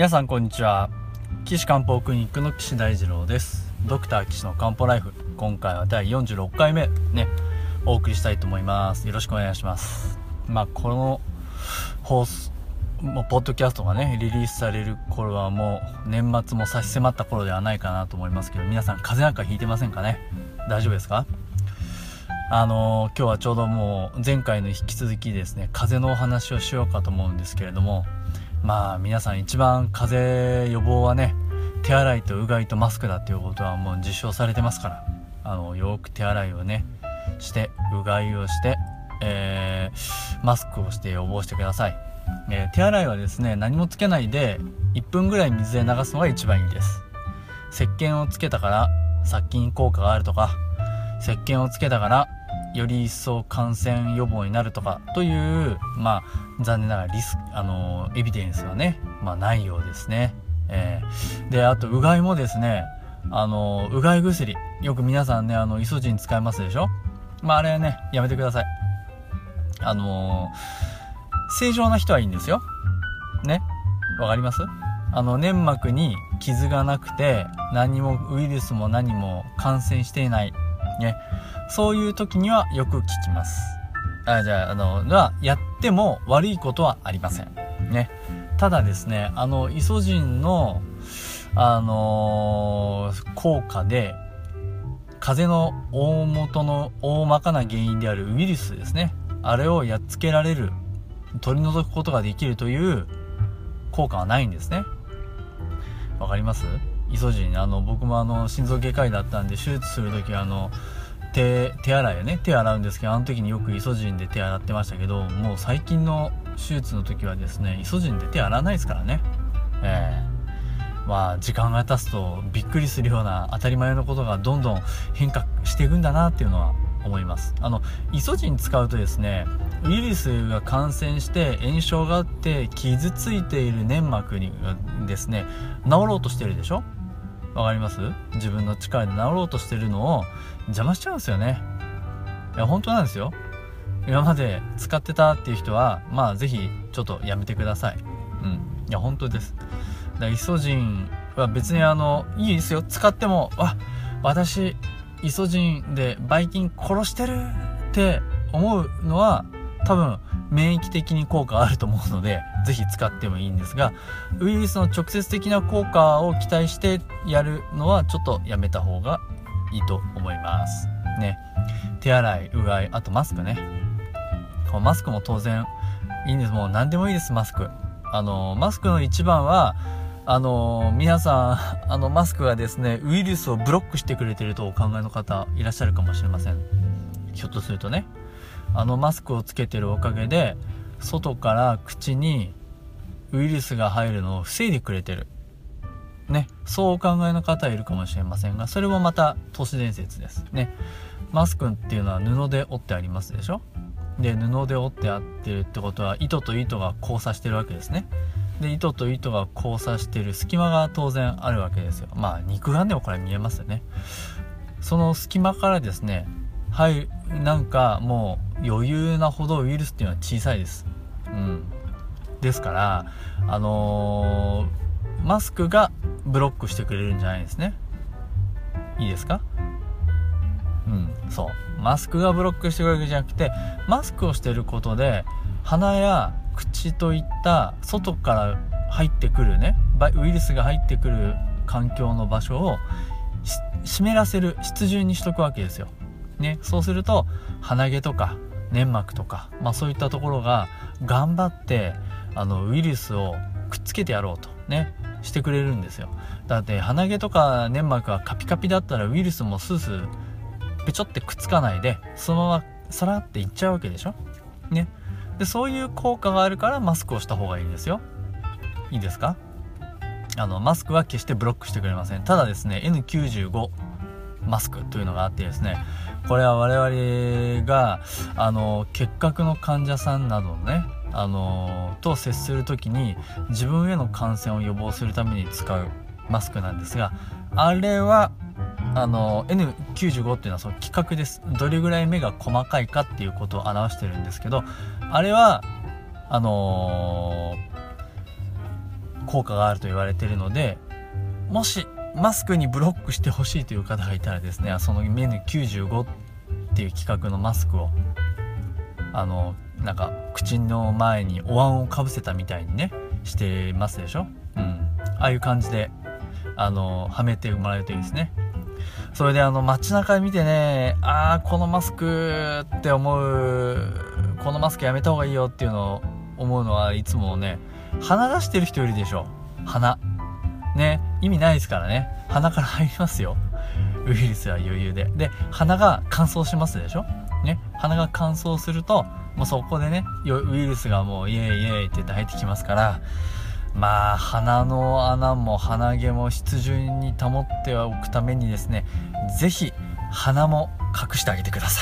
皆さんこんにちは。岸漢方クリニックの岸大二郎です。ドクター岸の漢方ライフ。今回は第46回目。ね。お送りしたいと思います。よろしくお願いします。まあこの放送もうポッドキャストがねリリースされる頃はもう年末も差し迫った頃ではないかなと思いますけど皆さん風邪なんかひいてませんかね？大丈夫ですか？あのー、今日はちょうどもう前回の引き続きですね風邪のお話をしようかと思うんですけれどもまあ皆さん一番風邪予防はね手洗いとうがいとマスクだっていうことはもう実証されてますからあのよく手洗いをねしてうがいをして、えー、マスクをして予防してください、えー、手洗いはですね何もつけないで1分ぐらい水で流すのが一番いいです。石鹸をつけたから殺菌効果があるとか石鹸をつけたからより一層感染予防になるとかというまあ残念ながらリスあのエビデンスはね、まあ、ないようですね、えー、であとうがいもですねあのうがい薬。よく皆さんねあのイソジン使いますでしょ？まああれはねやめてください。あの正常な人はいいんですよ。ね？わかります？あの粘膜に傷がなくて何もウイルスも何も感染していない。ねそういう時にはよく聞きます。あじゃあ、あの、は、やっても悪いことはありません。ね。ただですね、あの、イソジンの、あのー、効果で、風邪の大元の大まかな原因であるウイルスですね。あれをやっつけられる、取り除くことができるという効果はないんですね。わかります？イソジン。あの、僕もあの、心臓外科医だったんで、手術するときあの、手手洗いをね手洗うんですけどあの時によくイソジンで手洗ってましたけどもう最近の手術の時はですねイソジンで手洗わないですからね。ええ。ー、まあ時間が経つとびっくりするような当たり前のことがどんどん変化していくんだなっていうのは思います。あのイソジン使うとですねウイルスが感染して炎症があって傷ついている粘膜にですね治ろうとしてるでしょ？わかります？自分の力で治ろうとしてるのを邪魔しちゃうんですよね。いや本当なんですよ。今まで使ってたっていう人はまあ是非ちょっとやめてください。うん。いや本当です。だイソジンは別にあのいいですよ。使ってもあ私イソジンでばい菌殺してるって思うのは多分免疫的に効果あると思うので 是非使ってもいいんですがウイルスの直接的な効果を期待してやるのはちょっとやめた方がいいと思います。ね。手洗いうがいあとマスクね。マスクも当然いいんです。もう何でもいいですマスク。あのマスクの一番はあの皆さん あのマスクがですねウイルスをブロックしてくれてるとお考えの方いらっしゃるかもしれません。ひょっとするとね。あのマスクをつけてるおかげで外から口にウイルスが入るのを防いでくれてる。ねそうお考えの方いるかもしれませんがそれもまた都市伝説です。ねマスクっていうのは布で折ってありますでしょ？で布で折ってあってるってことは糸と糸が交差してるわけですね。で糸と糸が交差してる隙間が当然あるわけですよ。まあ肉眼でもこれ見えますよね。その隙間からですねはいなんかもう余裕なほどウイルスっていうのは小さいです。うん。ですからあのー、マスクがブロックしてくれるんじゃないですね。いいですか？うんそう。マスクがブロックしてくれるわけじゃなくてマスクをしてることで鼻や口といった外から入ってくるねウイルスが入ってくる環境の場所を湿らせる湿潤にしとくわけですよ。ね、そうすると鼻毛とか粘膜とか、まあ、そういったところが頑張ってあのウイルスをくっつけてやろうとねしてくれるんですよ。だって鼻毛とか粘膜がカピカピだったらウイルスもスースーペチョってくっつかないでそのままさらっていっちゃうわけでしょ？ね。でそういう効果があるからマスクをした方がいいですよ。いいですか？あのマスクは決してブロックしてくれません。ただですね N95 マスクというのがあってですねこれは我々があの結核の患者さんなどねあのと接する時に自分への感染を予防するために使うマスクなんですがあれはあの N95 っていうのはその規格です。どれぐらい目が細かいかっていうことを表してるんですけどあれはあのー、効果があると言われてるのでもしマスクにブロックしてほしいという方がいたらですねそのメヌ95っていう企画のマスクをあのなんか口の前にお椀をかぶせたみたいにねしてますでしょ？うん。ああいう感じであのはめてもらえるといいですね。それであの街中見てねああこのマスクって思うこのマスクやめた方がいいよっていうのを思うのはいつもね鼻出してる人いるでしょ？鼻。ね意味ないですからね。鼻から入りますよ。ウイルスは余裕で。で鼻が乾燥しますでしょ？ね鼻が乾燥するともうそこでねウイルスがもうイエイイエイって言って入ってきますからまあ鼻の穴も鼻毛も湿潤に保っておくためにですね是非鼻も隠してあげてくださ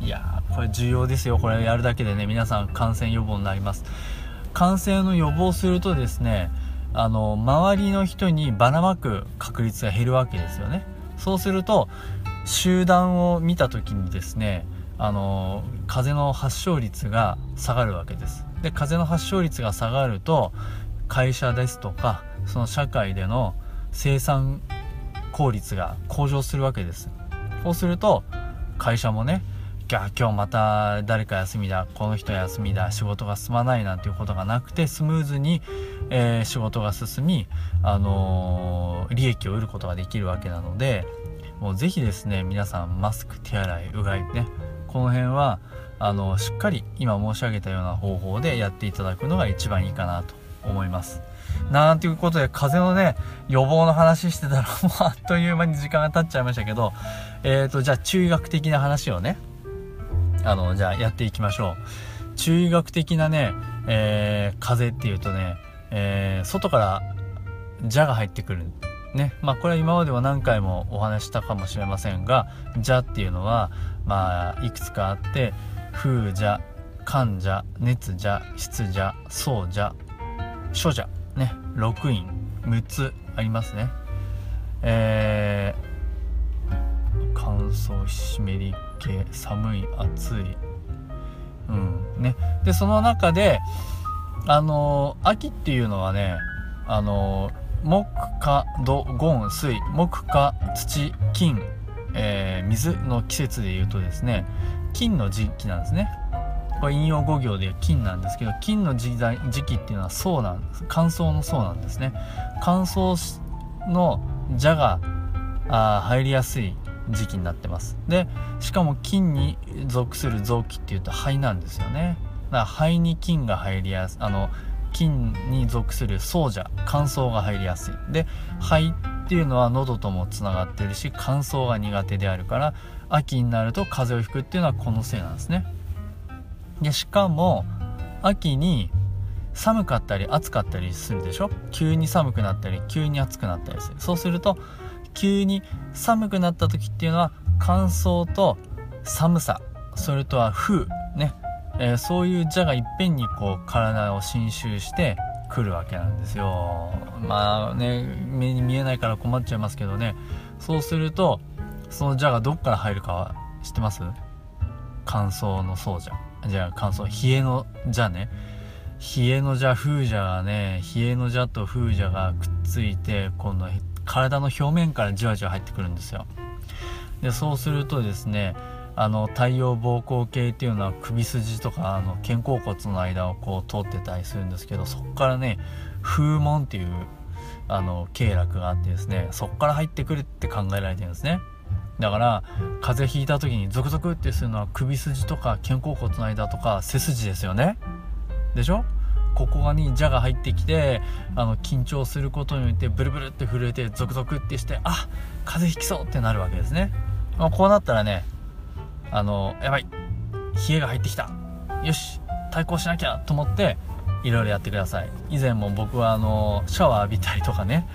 い。いやこれ重要ですよ。これやるだけでね皆さん感染予防になります。感染の予防するとですねあの周りの人にばらまく確率が減るわけですよね。そうすると集団を見た時にですねあの風邪の発症率が下がるわけです。で風邪の発症率が下がると会社ですとかその社会での生産効率が向上するわけです。そうすると会社もね今日また誰か休みだこの人休みだ仕事が進まないなんていうことがなくてスムーズに、えー、仕事が進み、あのー、利益を得ることができるわけなのでもうぜひですね皆さんマスク手洗いうがいねこの辺はあのしっかり今申し上げたような方法でやっていただくのが一番いいかなと思います。なんていうことで風邪のね予防の話してたらもう あっという間に時間が経っちゃいましたけどえーとじゃあ中学的な話をねあの、じゃあやっていきましょう。中医学的なね、えー、風邪っていうとね、えー、外から蛇が入ってくる。ね。まあこれは今までは何回もお話したかもしれませんが、蛇っていうのは、まあいくつかあって、風蛇、寒蛇、熱蛇、湿蛇、燥蛇、諸蛇、ね、6院、6つありますね。えー、乾燥、湿り気寒い暑い。うん。ね。でその中であの秋っていうのはねあの木火土ゴ水。木火土金、えー、水の季節でいうとですね金の時期なんですね。これ引用5行で金なんですけど金の時代時期っていうのはそうなんです。乾燥の層なんですね。乾燥の蛇があ入りやすい時期になってます。でしかも菌に属する臓器っていうと肺なんですよね。だから肺に菌が入りやすあの菌に属する燥者乾燥が入りやすい。で肺っていうのは喉ともつながってるし乾燥が苦手であるから秋になると風邪をひくっていうのはこのせいなんですね。でしかも秋に寒かったり暑かったりするでしょ？急に寒くなったり急に暑くなったりする。そうすると急に寒くなった時っていうのは乾燥と寒さ。それとは風ね、えー、そういう蛇がいっぺんにこう体を侵襲してくるわけなんですよ。まあね目に見えないから困っちゃいますけどね。そうするとその蛇がどっから入るかは知ってます？乾燥のそうじゃじゃあ乾燥冷えの蛇ね。冷えの蛇風蛇がね冷えの蛇と風蛇がくっついて今度体の表面からじわじわ入ってくるんですよ。でそうするとですねあの太陽膀胱系っていうのは首筋とかあの肩甲骨の間をこう通ってたりするんですけどそこからね風門っていうあの経絡があってですねそこから入ってくるって考えられてるんですね。だから風邪ひいた時にゾクゾクってするのは首筋とか肩甲骨の間とか背筋ですよね。でしょ？ここに蛇が入ってきてあの緊張することによってブルブルって震えてゾクゾクってしてあ風邪ひきそうってなるわけですね、まあ、こうなったらねあのやばい冷えが入ってきた。よし対抗しなきゃと思っていろいろやってください。以前も僕はあのシャワー浴びたりとかね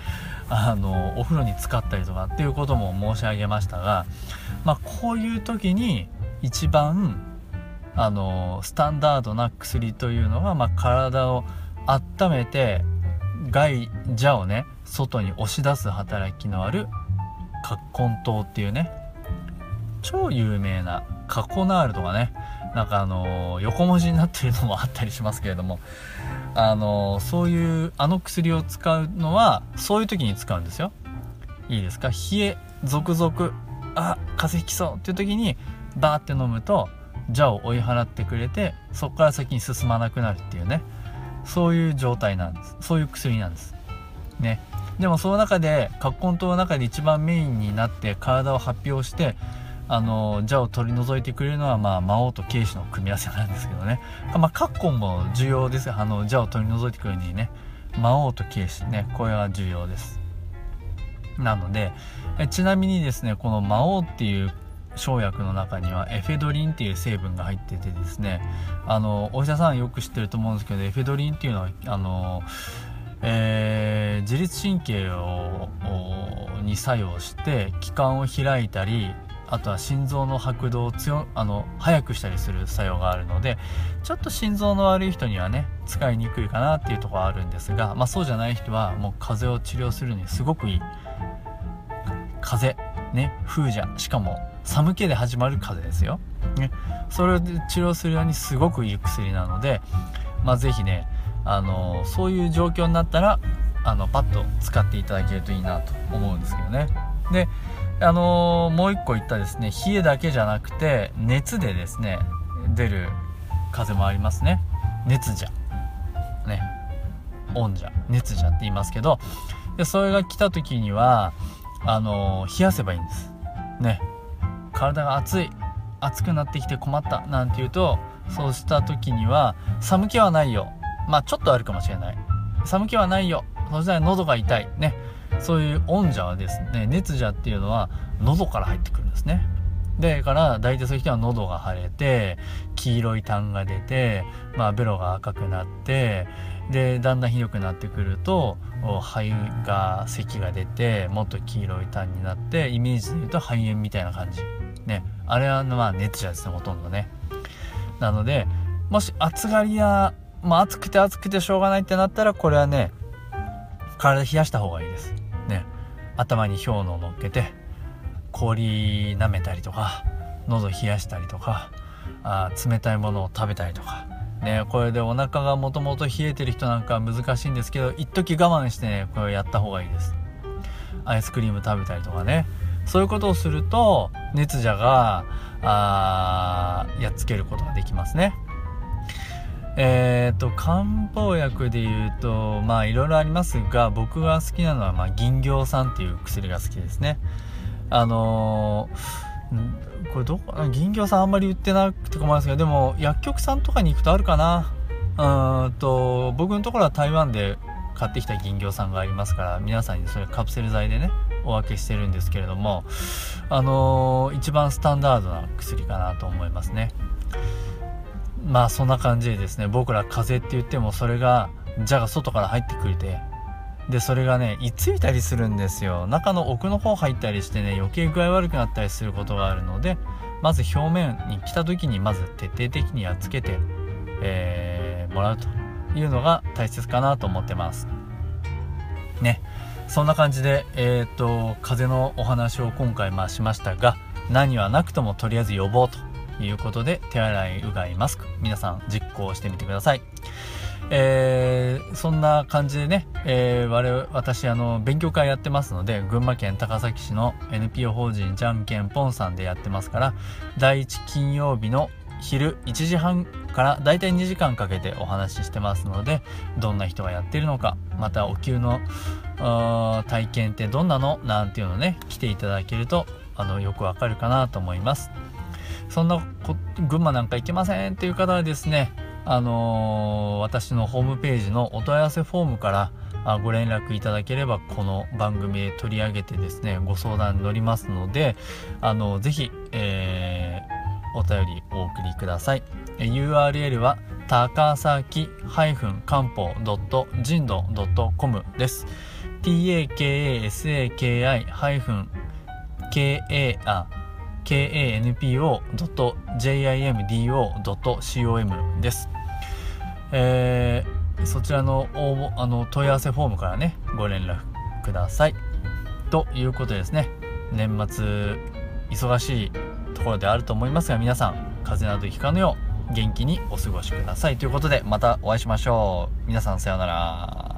あのお風呂に浸かったりとかっていうことも申し上げましたが、まあ、こういう時に一番あのスタンダードな薬というのが、まあ、体を温めて害蛇をね外に押し出す働きのある葛根湯っていうね超有名なカコナールとかねなんかあの横文字になってるのもあったりしますけれどもあのそういうあの薬を使うのはそういう時に使うんですよ。いいですか？冷え続々あ風邪ひきそうっていう時にバーって飲むと邪を追い払ってくれてそこから先に進まなくなるっていうね。そういう状態なんです。そういう薬なんです。ね。でもその中で葛根湯の中で一番メインになって体を発表してあの邪を取り除いてくれるのは、まあ、魔王と慶子の組み合わせなんですけどね。まあ葛根も重要ですあの邪を取り除いてくれるにね。魔王と慶子ね。これは重要です。なのでえちなみにですねこの魔王っていう生薬の中にはエフェドリンっていう成分が入っててですね。あのお医者さんよく知ってると思うんですけどエフェドリンっていうのはあの、えー、自律神経をに作用して気管を開いたりあとは心臓の拍動を強あの速くしたりする作用があるのでちょっと心臓の悪い人にはね使いにくいかなっていうところはあるんですが、まあ、そうじゃない人はもう風邪を治療するにすごくいい。風邪。ね風邪しかも寒気で始まる風邪ですよ、ね、それを治療するのにすごくいい薬なので、まあ、是非ねあのそういう状況になったらあのパッと使っていただけるといいなと思うんですけどね。であのもう一個言ったですね冷えだけじゃなくて熱でですね出る風もありますね。熱じゃね温じゃ熱じゃって言いますけどでそれが来た時にはあの冷やせばいいんです。ね。体が熱い熱くなってきて困ったなんて言うとそうした時には寒気はないよ。まあちょっとあるかもしれない。寒気はないよ。そしたら喉が痛い。ね。そういう温邪はですね熱邪っていうのは喉から入ってくるんですね。でから大体そういう人は喉が腫れて黄色い痰が出て、まあ、ベロが赤くなってでだんだんひどくなってくると肺が咳が出てもっと黄色い痰になってイメージで言うと肺炎みたいな感じ。ね。あれはまあ熱じゃですねほとんどね。なのでもし暑がりや、まあ、暑くて暑くてしょうがないってなったらこれはね体冷やした方がいいです。ね。頭に氷のを乗っけて氷舐めたりとか喉冷やしたりとかあ冷たいものを食べたりとかねこれでお腹がもともと冷えてる人なんか難しいんですけど一時我慢してねこれをやった方がいいです。アイスクリーム食べたりとかね。そういうことをすると熱邪があやっつけることができますね。えっ、ー、と漢方薬でいうとまあいろいろありますが僕が好きなのは、まあ、銀行酸っていう薬が好きですね。あのー、これどこ銀行さんあんまり売ってなくて困るんですけどでも薬局さんとかに行くとあるかな。うんと僕のところは台湾で買ってきた銀行さんがありますから皆さんにそれカプセル剤でねお分けしてるんですけれどもあのー、一番スタンダードな薬かなと思いますね。まあそんな感じでですね僕ら風邪って言ってもそれが蛇が外から入ってくれてでそれがねいついたりするんですよ。中の奥の方入ったりしてね余計具合悪くなったりすることがあるのでまず表面に来た時にまず徹底的にやっつけて、えー、もらうというのが大切かなと思ってます。ね。そんな感じでえっ、と風邪のお話を今回まあしましたが何はなくともとりあえず予防ということで手洗いうがいマスク皆さん実行してみてください。えー、そんな感じでね、えー、我々私あの勉強会やってますので群馬県高崎市の NPO 法人じゃんけんぽんさんでやってますから第1金曜日の昼1時半からだいたい2時間かけてお話ししてますのでどんな人がやってるのかまたお灸の体験ってどんなの？なんていうのね来ていただけるとあのよくわかるかなと思います。そんなこ群馬なんか行けませんっていう方はですねあのー、私のホームページのお問い合わせフォームからあご連絡いただければこの番組で取り上げてですねご相談に乗りますのであのぜひ、えー、お便りお送りください URL は高崎漢方人道 .com です takasaki-ka あ kanpo.jimdo.com です。えー、そちらの応募あの問い合わせフォームからねご連絡ください。ということですね。年末忙しいところであると思いますが皆さん風邪などひかぬよう元気にお過ごしください。ということでまたお会いしましょう。皆さんさようなら。